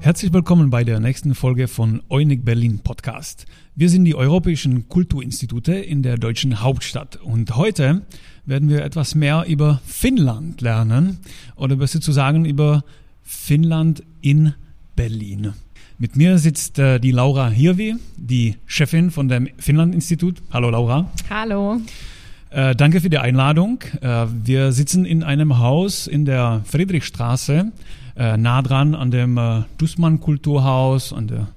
Herzlich willkommen bei der nächsten Folge von Eunig Berlin Podcast. Wir sind die Europäischen Kulturinstitute in der deutschen Hauptstadt und heute werden wir etwas mehr über Finnland lernen oder besser zu sagen über Finnland in Berlin. Mit mir sitzt äh, die Laura Hirvi, die Chefin von dem Finnland-Institut. Hallo Laura. Hallo. Äh, danke für die Einladung. Äh, wir sitzen in einem Haus in der Friedrichstraße, äh, nah dran an dem äh, Dussmann Kulturhaus, an der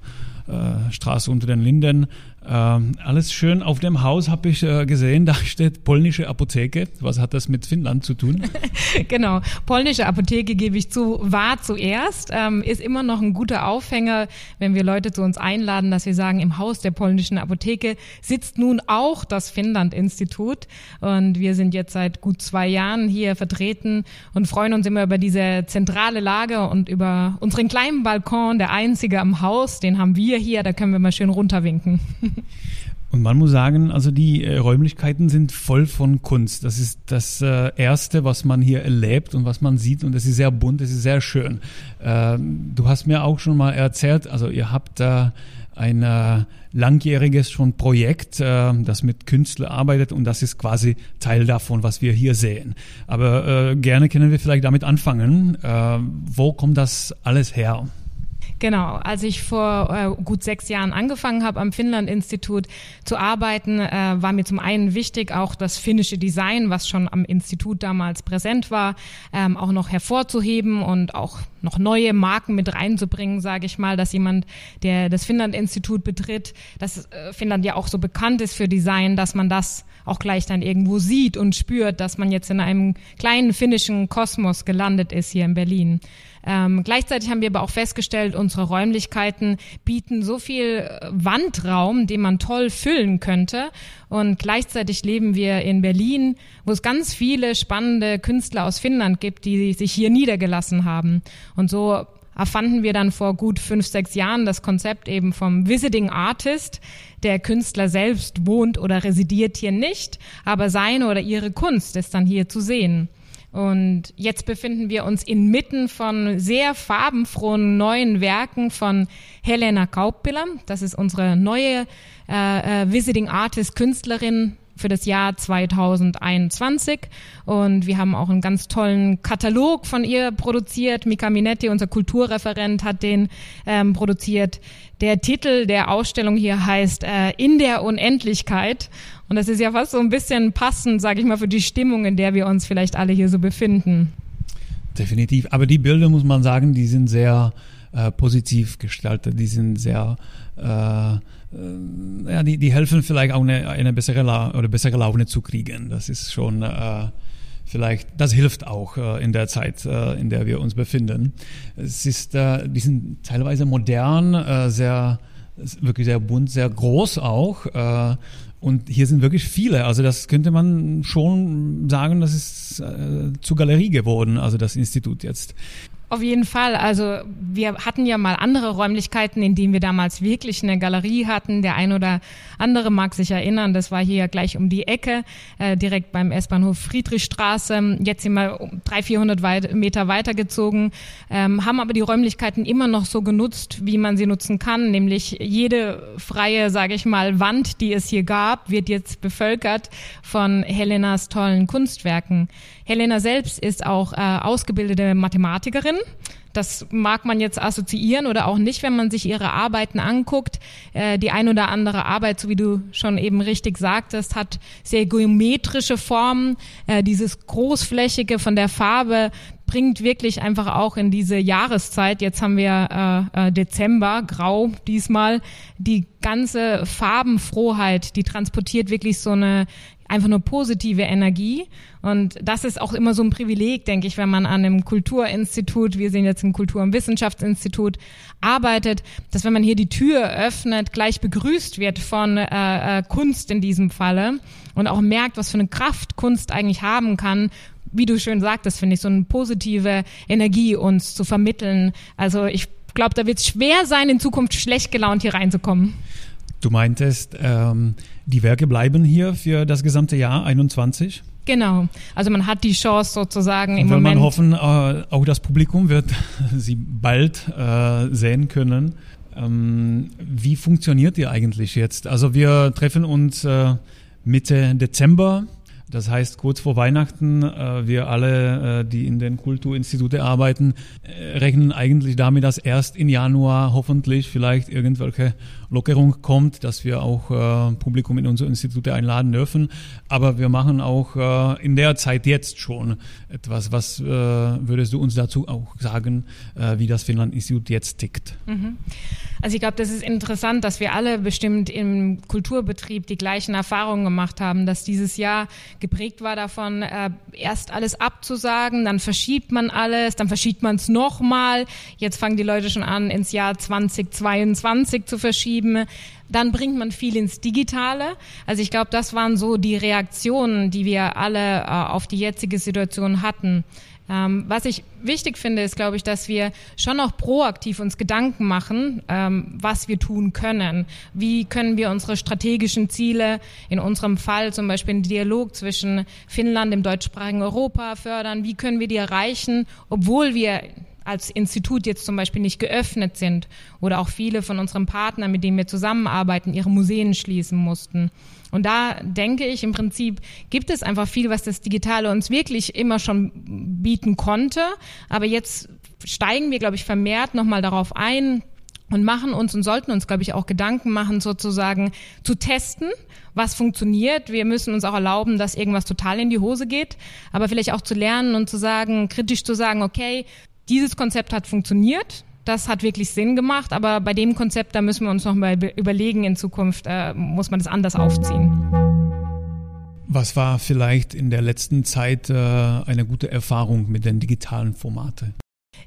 äh, Straße unter den Linden. Ähm, alles schön. Auf dem Haus habe ich äh, gesehen, da steht polnische Apotheke. Was hat das mit Finnland zu tun? genau. Polnische Apotheke gebe ich zu, war zuerst, ähm, ist immer noch ein guter Aufhänger, wenn wir Leute zu uns einladen, dass wir sagen, im Haus der polnischen Apotheke sitzt nun auch das Finnland-Institut. Und wir sind jetzt seit gut zwei Jahren hier vertreten und freuen uns immer über diese zentrale Lage und über unseren kleinen Balkon, der einzige am Haus, den haben wir hier, da können wir mal schön runterwinken. Und man muss sagen, also die äh, Räumlichkeiten sind voll von Kunst. Das ist das äh, Erste, was man hier erlebt und was man sieht. Und es ist sehr bunt, es ist sehr schön. Ähm, du hast mir auch schon mal erzählt, also ihr habt da ein äh, langjähriges schon Projekt, äh, das mit Künstlern arbeitet und das ist quasi Teil davon, was wir hier sehen. Aber äh, gerne können wir vielleicht damit anfangen. Äh, wo kommt das alles her? Genau, als ich vor äh, gut sechs Jahren angefangen habe am Finnland-Institut zu arbeiten, äh, war mir zum einen wichtig, auch das finnische Design, was schon am Institut damals präsent war, ähm, auch noch hervorzuheben und auch noch neue Marken mit reinzubringen, sage ich mal, dass jemand, der das Finnland-Institut betritt, dass äh, Finnland ja auch so bekannt ist für Design, dass man das auch gleich dann irgendwo sieht und spürt, dass man jetzt in einem kleinen finnischen Kosmos gelandet ist hier in Berlin. Ähm, gleichzeitig haben wir aber auch festgestellt, unsere Räumlichkeiten bieten so viel äh, Wandraum, den man toll füllen könnte. Und gleichzeitig leben wir in Berlin, wo es ganz viele spannende Künstler aus Finnland gibt, die sich hier niedergelassen haben. Und so erfanden wir dann vor gut fünf, sechs Jahren das Konzept eben vom Visiting Artist. Der Künstler selbst wohnt oder residiert hier nicht, aber seine oder ihre Kunst ist dann hier zu sehen. Und jetzt befinden wir uns inmitten von sehr farbenfrohen neuen Werken von Helena Kauppila. Das ist unsere neue äh, äh, Visiting Artist Künstlerin für das Jahr 2021. Und wir haben auch einen ganz tollen Katalog von ihr produziert. Mika Minetti, unser Kulturreferent, hat den ähm, produziert. Der Titel der Ausstellung hier heißt äh, In der Unendlichkeit. Und das ist ja fast so ein bisschen passend, sage ich mal, für die Stimmung, in der wir uns vielleicht alle hier so befinden. Definitiv. Aber die Bilder, muss man sagen, die sind sehr äh, positiv gestaltet. Die sind sehr äh, äh, ja, die, die helfen vielleicht auch eine, eine bessere, La oder bessere Laune zu kriegen. Das ist schon äh, vielleicht, das hilft auch äh, in der Zeit, äh, in der wir uns befinden. Es ist, äh, die sind teilweise modern, äh, sehr, wirklich sehr bunt, sehr groß auch. Äh, und hier sind wirklich viele. Also das könnte man schon sagen, das ist äh, zur Galerie geworden, also das Institut jetzt. Auf jeden Fall. Also wir hatten ja mal andere Räumlichkeiten, in denen wir damals wirklich eine Galerie hatten. Der ein oder andere mag sich erinnern, das war hier gleich um die Ecke, äh, direkt beim S-Bahnhof Friedrichstraße. Jetzt sind wir drei, vierhundert weit, Meter weitergezogen, ähm, haben aber die Räumlichkeiten immer noch so genutzt, wie man sie nutzen kann. Nämlich jede freie, sage ich mal, Wand, die es hier gab, wird jetzt bevölkert von Helenas tollen Kunstwerken. Helena selbst ist auch äh, ausgebildete Mathematikerin. Das mag man jetzt assoziieren oder auch nicht, wenn man sich ihre Arbeiten anguckt. Äh, die ein oder andere Arbeit, so wie du schon eben richtig sagtest, hat sehr geometrische Formen. Äh, dieses großflächige von der Farbe bringt wirklich einfach auch in diese Jahreszeit, jetzt haben wir äh, äh, Dezember, grau diesmal, die ganze Farbenfrohheit, die transportiert wirklich so eine einfach nur positive Energie. Und das ist auch immer so ein Privileg, denke ich, wenn man an einem Kulturinstitut, wir sind jetzt ein Kultur- und Wissenschaftsinstitut, arbeitet, dass wenn man hier die Tür öffnet, gleich begrüßt wird von äh, äh, Kunst in diesem Falle und auch merkt, was für eine Kraft Kunst eigentlich haben kann wie du schön sagtest, finde ich, so eine positive Energie uns zu vermitteln. Also ich glaube, da wird es schwer sein, in Zukunft schlecht gelaunt hier reinzukommen. Du meintest, ähm, die Werke bleiben hier für das gesamte Jahr 21? Genau. Also man hat die Chance sozusagen im Moment. Moment. man hoffen, äh, auch das Publikum wird sie bald äh, sehen können. Ähm, wie funktioniert ihr eigentlich jetzt? Also wir treffen uns äh, Mitte Dezember das heißt, kurz vor Weihnachten, äh, wir alle, äh, die in den Kulturinstitute arbeiten, äh, rechnen eigentlich damit, dass erst im Januar hoffentlich vielleicht irgendwelche Lockerung kommt, dass wir auch äh, Publikum in unsere Institute einladen dürfen. Aber wir machen auch äh, in der Zeit jetzt schon etwas. Was äh, würdest du uns dazu auch sagen, äh, wie das Finnland-Institut jetzt tickt? Mhm. Also ich glaube, das ist interessant, dass wir alle bestimmt im Kulturbetrieb die gleichen Erfahrungen gemacht haben, dass dieses Jahr geprägt war davon, äh, erst alles abzusagen, dann verschiebt man alles, dann verschiebt man es nochmal. Jetzt fangen die Leute schon an, ins Jahr 2022 zu verschieben. Dann bringt man viel ins Digitale. Also ich glaube, das waren so die Reaktionen, die wir alle äh, auf die jetzige Situation hatten. Ähm, was ich wichtig finde, ist, glaube ich, dass wir schon auch proaktiv uns Gedanken machen, ähm, was wir tun können. Wie können wir unsere strategischen Ziele, in unserem Fall zum Beispiel den Dialog zwischen Finnland, dem deutschsprachigen Europa fördern? Wie können wir die erreichen, obwohl wir als Institut jetzt zum Beispiel nicht geöffnet sind oder auch viele von unseren Partnern, mit denen wir zusammenarbeiten, ihre Museen schließen mussten. Und da denke ich, im Prinzip gibt es einfach viel, was das Digitale uns wirklich immer schon bieten konnte. Aber jetzt steigen wir, glaube ich, vermehrt nochmal darauf ein, und machen uns und sollten uns, glaube ich, auch Gedanken machen, sozusagen zu testen, was funktioniert. Wir müssen uns auch erlauben, dass irgendwas total in die Hose geht, aber vielleicht auch zu lernen und zu sagen, kritisch zu sagen, okay, dieses Konzept hat funktioniert, das hat wirklich Sinn gemacht, aber bei dem Konzept, da müssen wir uns noch mal überlegen, in Zukunft äh, muss man das anders aufziehen. Was war vielleicht in der letzten Zeit äh, eine gute Erfahrung mit den digitalen Formaten?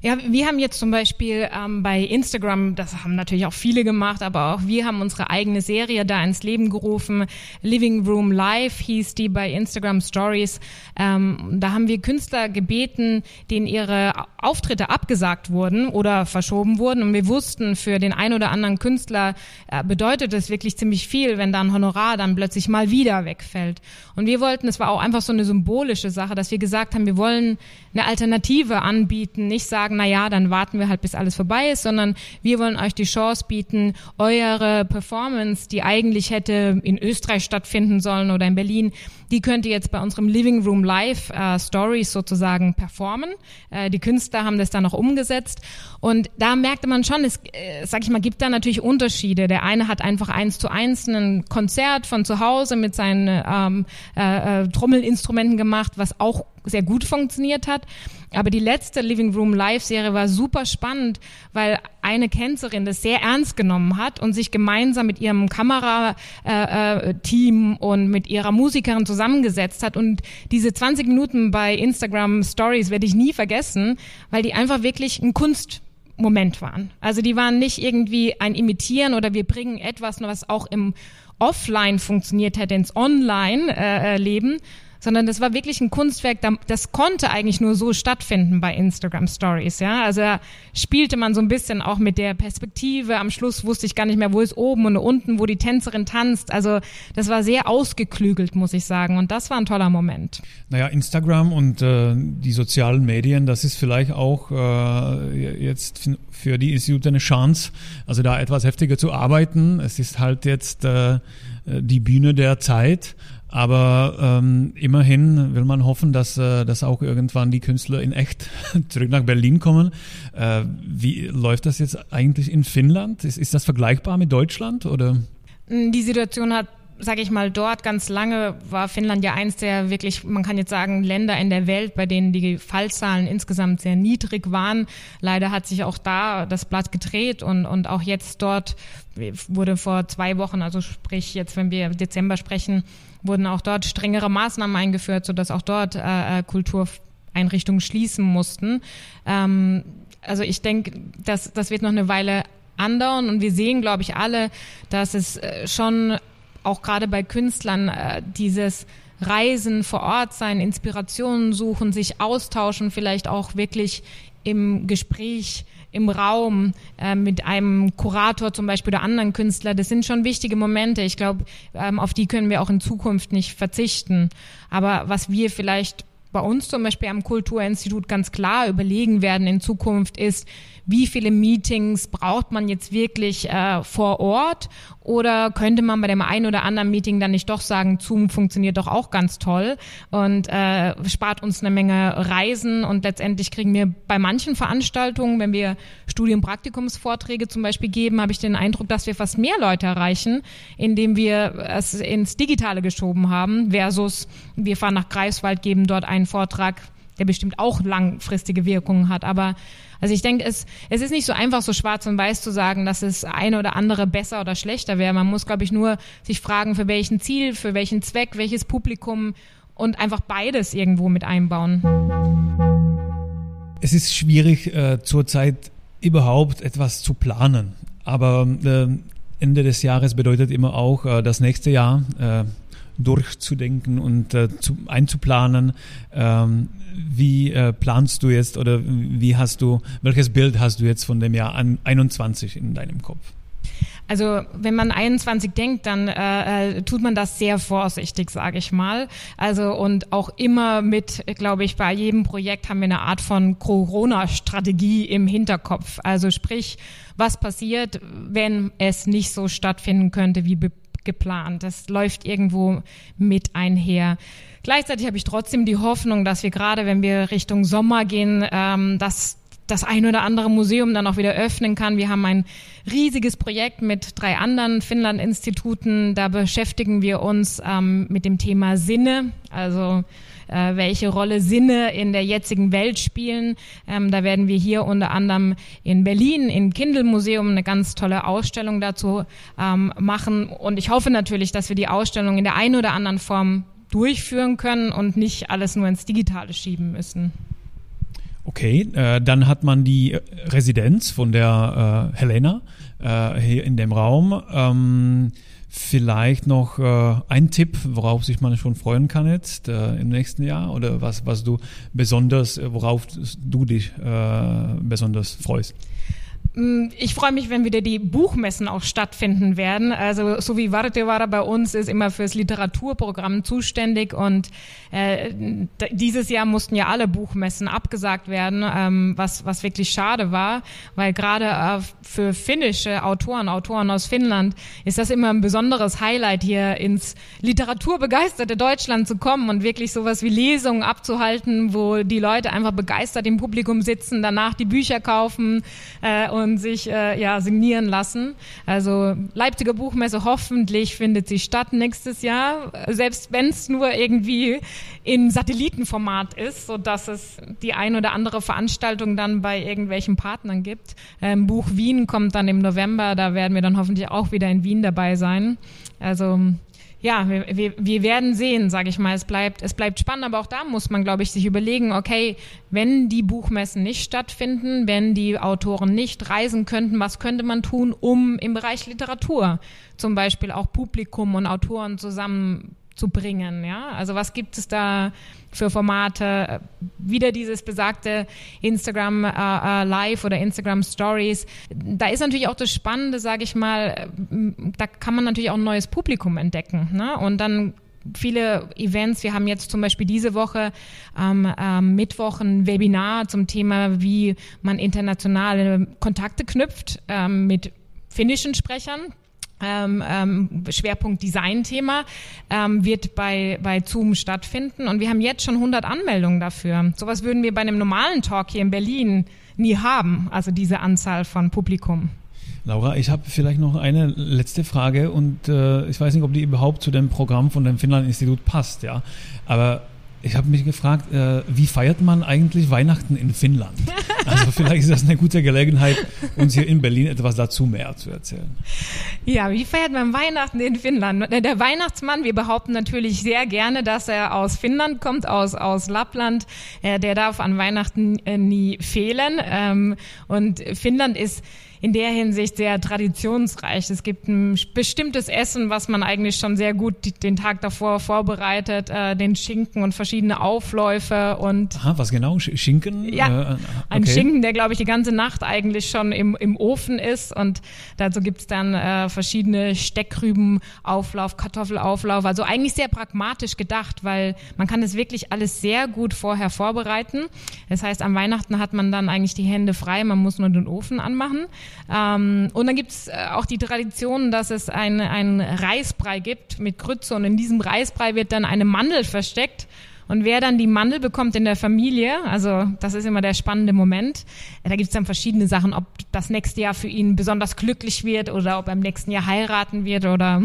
Ja, wir haben jetzt zum Beispiel ähm, bei Instagram, das haben natürlich auch viele gemacht, aber auch wir haben unsere eigene Serie da ins Leben gerufen. Living Room Live hieß die bei Instagram Stories. Ähm, da haben wir Künstler gebeten, denen ihre Auftritte abgesagt wurden oder verschoben wurden. Und wir wussten, für den ein oder anderen Künstler äh, bedeutet es wirklich ziemlich viel, wenn dann Honorar dann plötzlich mal wieder wegfällt. Und wir wollten, es war auch einfach so eine symbolische Sache, dass wir gesagt haben, wir wollen eine Alternative anbieten, nicht sagen, sagen, na ja, dann warten wir halt, bis alles vorbei ist, sondern wir wollen euch die Chance bieten, eure Performance, die eigentlich hätte in Österreich stattfinden sollen oder in Berlin, die könnt ihr jetzt bei unserem Living Room Live äh, Stories sozusagen performen. Äh, die Künstler haben das dann noch umgesetzt und da merkte man schon, es, äh, sag ich mal, gibt da natürlich Unterschiede. Der eine hat einfach eins zu eins ein Konzert von zu Hause mit seinen ähm, äh, äh, Trommelinstrumenten gemacht, was auch sehr gut funktioniert hat. Aber die letzte Living Room Live-Serie war super spannend, weil eine Tänzerin das sehr ernst genommen hat und sich gemeinsam mit ihrem Kamerateam äh, äh, und mit ihrer Musikerin zusammengesetzt hat. Und diese 20 Minuten bei Instagram Stories werde ich nie vergessen, weil die einfach wirklich ein Kunstmoment waren. Also die waren nicht irgendwie ein Imitieren oder wir bringen etwas, was auch im Offline funktioniert hätte, ins Online-Leben, äh, äh sondern das war wirklich ein Kunstwerk, das konnte eigentlich nur so stattfinden bei Instagram Stories, ja. Also da spielte man so ein bisschen auch mit der Perspektive. Am Schluss wusste ich gar nicht mehr, wo ist oben und unten, wo die Tänzerin tanzt. Also das war sehr ausgeklügelt, muss ich sagen. Und das war ein toller Moment. Naja, Instagram und äh, die sozialen Medien, das ist vielleicht auch äh, jetzt für die Institute eine Chance, also da etwas heftiger zu arbeiten. Es ist halt jetzt äh, die Bühne der Zeit. Aber ähm, immerhin will man hoffen, dass, äh, dass auch irgendwann die Künstler in echt zurück nach Berlin kommen. Äh, wie läuft das jetzt eigentlich in Finnland? Ist, ist das vergleichbar mit Deutschland oder? Die Situation hat sage ich mal, dort ganz lange war Finnland ja eins der wirklich, man kann jetzt sagen, Länder in der Welt, bei denen die Fallzahlen insgesamt sehr niedrig waren. Leider hat sich auch da das Blatt gedreht und, und auch jetzt dort wurde vor zwei Wochen, also sprich jetzt, wenn wir Dezember sprechen, wurden auch dort strengere Maßnahmen eingeführt, sodass auch dort äh, äh, Kultureinrichtungen schließen mussten. Ähm, also ich denke, das, das wird noch eine Weile andauern und wir sehen, glaube ich, alle, dass es äh, schon auch gerade bei Künstlern äh, dieses reisen, vor Ort sein, Inspirationen suchen, sich austauschen, vielleicht auch wirklich im Gespräch im Raum äh, mit einem Kurator zum Beispiel oder anderen Künstler. Das sind schon wichtige Momente. Ich glaube, ähm, auf die können wir auch in Zukunft nicht verzichten. Aber was wir vielleicht bei uns zum Beispiel am Kulturinstitut ganz klar überlegen werden in Zukunft ist, wie viele Meetings braucht man jetzt wirklich äh, vor Ort? Oder könnte man bei dem einen oder anderen Meeting dann nicht doch sagen, Zoom funktioniert doch auch ganz toll und äh, spart uns eine Menge Reisen und letztendlich kriegen wir bei manchen Veranstaltungen, wenn wir Studienpraktikumsvorträge zum Beispiel geben, habe ich den Eindruck, dass wir fast mehr Leute erreichen, indem wir es ins Digitale geschoben haben, versus wir fahren nach Greifswald, geben dort einen Vortrag, der bestimmt auch langfristige Wirkungen hat, aber also ich denke, es, es ist nicht so einfach, so schwarz und weiß zu sagen, dass es eine oder andere besser oder schlechter wäre. Man muss, glaube ich, nur sich fragen, für welchen Ziel, für welchen Zweck, welches Publikum und einfach beides irgendwo mit einbauen. Es ist schwierig, äh, zurzeit überhaupt etwas zu planen. Aber äh, Ende des Jahres bedeutet immer auch äh, das nächste Jahr. Durchzudenken und äh, zu, einzuplanen. Ähm, wie äh, planst du jetzt oder wie hast du, welches Bild hast du jetzt von dem Jahr 21 in deinem Kopf? Also wenn man 21 denkt, dann äh, äh, tut man das sehr vorsichtig, sage ich mal. Also und auch immer mit, glaube ich, bei jedem Projekt haben wir eine Art von Corona-Strategie im Hinterkopf. Also sprich, was passiert, wenn es nicht so stattfinden könnte wie geplant. Das läuft irgendwo mit einher. Gleichzeitig habe ich trotzdem die Hoffnung, dass wir gerade, wenn wir Richtung Sommer gehen, ähm, dass das ein oder andere Museum dann auch wieder öffnen kann. Wir haben ein riesiges Projekt mit drei anderen Finnland-Instituten. Da beschäftigen wir uns ähm, mit dem Thema Sinne, also äh, welche Rolle Sinne in der jetzigen Welt spielen. Ähm, da werden wir hier unter anderem in Berlin im Kindle-Museum eine ganz tolle Ausstellung dazu ähm, machen. Und ich hoffe natürlich, dass wir die Ausstellung in der einen oder anderen Form durchführen können und nicht alles nur ins Digitale schieben müssen. Okay, äh, dann hat man die Residenz von der äh, Helena äh, hier in dem Raum. Ähm, Vielleicht noch äh, ein Tipp, worauf sich man schon freuen kann jetzt äh, im nächsten Jahr oder was, was du besonders, äh, worauf du dich äh, besonders freust. Mm, ich freue mich, wenn wieder die Buchmessen auch stattfinden werden. Also so wie Vartevara bei uns ist immer fürs Literaturprogramm zuständig und äh, dieses Jahr mussten ja alle Buchmessen abgesagt werden, ähm, was, was wirklich schade war, weil gerade äh, für finnische Autoren, Autoren aus Finnland, ist das immer ein besonderes Highlight, hier ins literaturbegeisterte Deutschland zu kommen und wirklich sowas wie Lesungen abzuhalten, wo die Leute einfach begeistert im Publikum sitzen, danach die Bücher kaufen äh, und sich äh, ja signieren lassen. Also Leipziger Buchmesse hoffentlich findet sie statt nächstes Jahr, selbst wenn es nur irgendwie in Satellitenformat ist, so dass es die ein oder andere Veranstaltung dann bei irgendwelchen Partnern gibt. Ähm, Buch Wien kommt dann im November, da werden wir dann hoffentlich auch wieder in Wien dabei sein. Also ja, wir, wir, wir werden sehen, sage ich mal. Es bleibt, es bleibt spannend, aber auch da muss man, glaube ich, sich überlegen, okay, wenn die Buchmessen nicht stattfinden, wenn die Autoren nicht reisen könnten, was könnte man tun, um im Bereich Literatur zum Beispiel auch Publikum und Autoren zusammen zu bringen. Ja? Also was gibt es da für Formate? Wieder dieses besagte Instagram äh, äh, Live oder Instagram Stories. Da ist natürlich auch das Spannende, sage ich mal, da kann man natürlich auch ein neues Publikum entdecken. Ne? Und dann viele Events. Wir haben jetzt zum Beispiel diese Woche ähm, ähm, Mittwoch ein Webinar zum Thema, wie man internationale Kontakte knüpft ähm, mit finnischen Sprechern ähm, ähm, Schwerpunkt Design-Thema, ähm, wird bei, bei Zoom stattfinden. Und wir haben jetzt schon 100 Anmeldungen dafür. Sowas würden wir bei einem normalen Talk hier in Berlin nie haben, also diese Anzahl von Publikum. Laura, ich habe vielleicht noch eine letzte Frage und äh, ich weiß nicht, ob die überhaupt zu dem Programm von dem Finnland-Institut passt, ja. Aber ich habe mich gefragt, äh, wie feiert man eigentlich Weihnachten in Finnland? Also vielleicht ist das eine gute Gelegenheit, uns hier in Berlin etwas dazu mehr zu erzählen. Ja, wie feiert man Weihnachten in Finnland? Der Weihnachtsmann, wir behaupten natürlich sehr gerne, dass er aus Finnland kommt, aus, aus Lappland. Äh, der darf an Weihnachten äh, nie fehlen. Ähm, und Finnland ist in der Hinsicht sehr traditionsreich. Es gibt ein bestimmtes Essen, was man eigentlich schon sehr gut den Tag davor vorbereitet, äh, den Schinken und verschiedene Aufläufe und. Aha, was genau? Schinken? Ja, äh, okay. ein Schinken, der glaube ich die ganze Nacht eigentlich schon im, im Ofen ist und dazu gibt's dann äh, verschiedene Steckrübenauflauf, Kartoffelauflauf, also eigentlich sehr pragmatisch gedacht, weil man kann es wirklich alles sehr gut vorher vorbereiten. Das heißt, am Weihnachten hat man dann eigentlich die Hände frei, man muss nur den Ofen anmachen. Ähm, und dann gibt's äh, auch die Tradition, dass es einen Reisbrei gibt mit Grütze und in diesem Reisbrei wird dann eine Mandel versteckt. Und wer dann die Mandel bekommt in der Familie, also das ist immer der spannende Moment, da gibt es dann verschiedene Sachen, ob das nächste Jahr für ihn besonders glücklich wird oder ob er im nächsten Jahr heiraten wird oder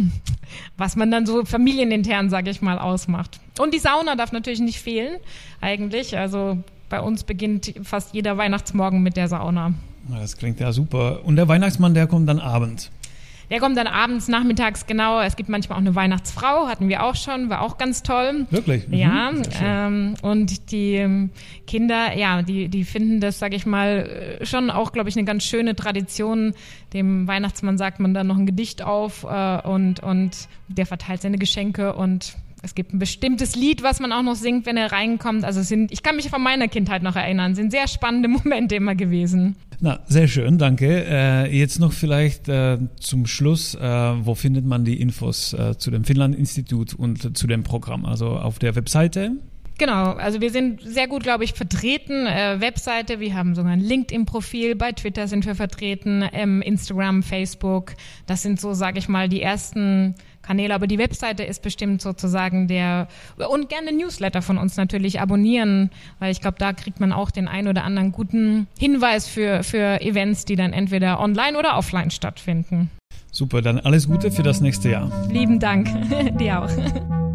was man dann so familienintern, sage ich mal, ausmacht. Und die Sauna darf natürlich nicht fehlen, eigentlich. Also bei uns beginnt fast jeder Weihnachtsmorgen mit der Sauna. Das klingt ja super. Und der Weihnachtsmann, der kommt dann abends. Der kommt dann abends, nachmittags, genau. Es gibt manchmal auch eine Weihnachtsfrau, hatten wir auch schon, war auch ganz toll. Wirklich? Mhm. Ja. Ähm, und die ähm, Kinder, ja, die, die finden das, sage ich mal, äh, schon auch, glaube ich, eine ganz schöne Tradition. Dem Weihnachtsmann sagt man dann noch ein Gedicht auf äh, und, und der verteilt seine Geschenke und es gibt ein bestimmtes Lied, was man auch noch singt, wenn er reinkommt. Also sind, ich kann mich von meiner Kindheit noch erinnern, sind sehr spannende Momente immer gewesen. Na, sehr schön, danke. Äh, jetzt noch vielleicht äh, zum Schluss, äh, wo findet man die Infos äh, zu dem Finnland-Institut und zu dem Programm? Also auf der Webseite? Genau, also wir sind sehr gut, glaube ich, vertreten. Äh, Webseite, wir haben sogar ein LinkedIn-Profil, bei Twitter sind wir vertreten, ähm, Instagram, Facebook. Das sind so, sage ich mal, die ersten Kanäle, aber die Webseite ist bestimmt sozusagen der und gerne Newsletter von uns natürlich abonnieren, weil ich glaube, da kriegt man auch den ein oder anderen guten Hinweis für, für Events, die dann entweder online oder offline stattfinden. Super, dann alles Gute für das nächste Jahr. Lieben Dank, dir auch.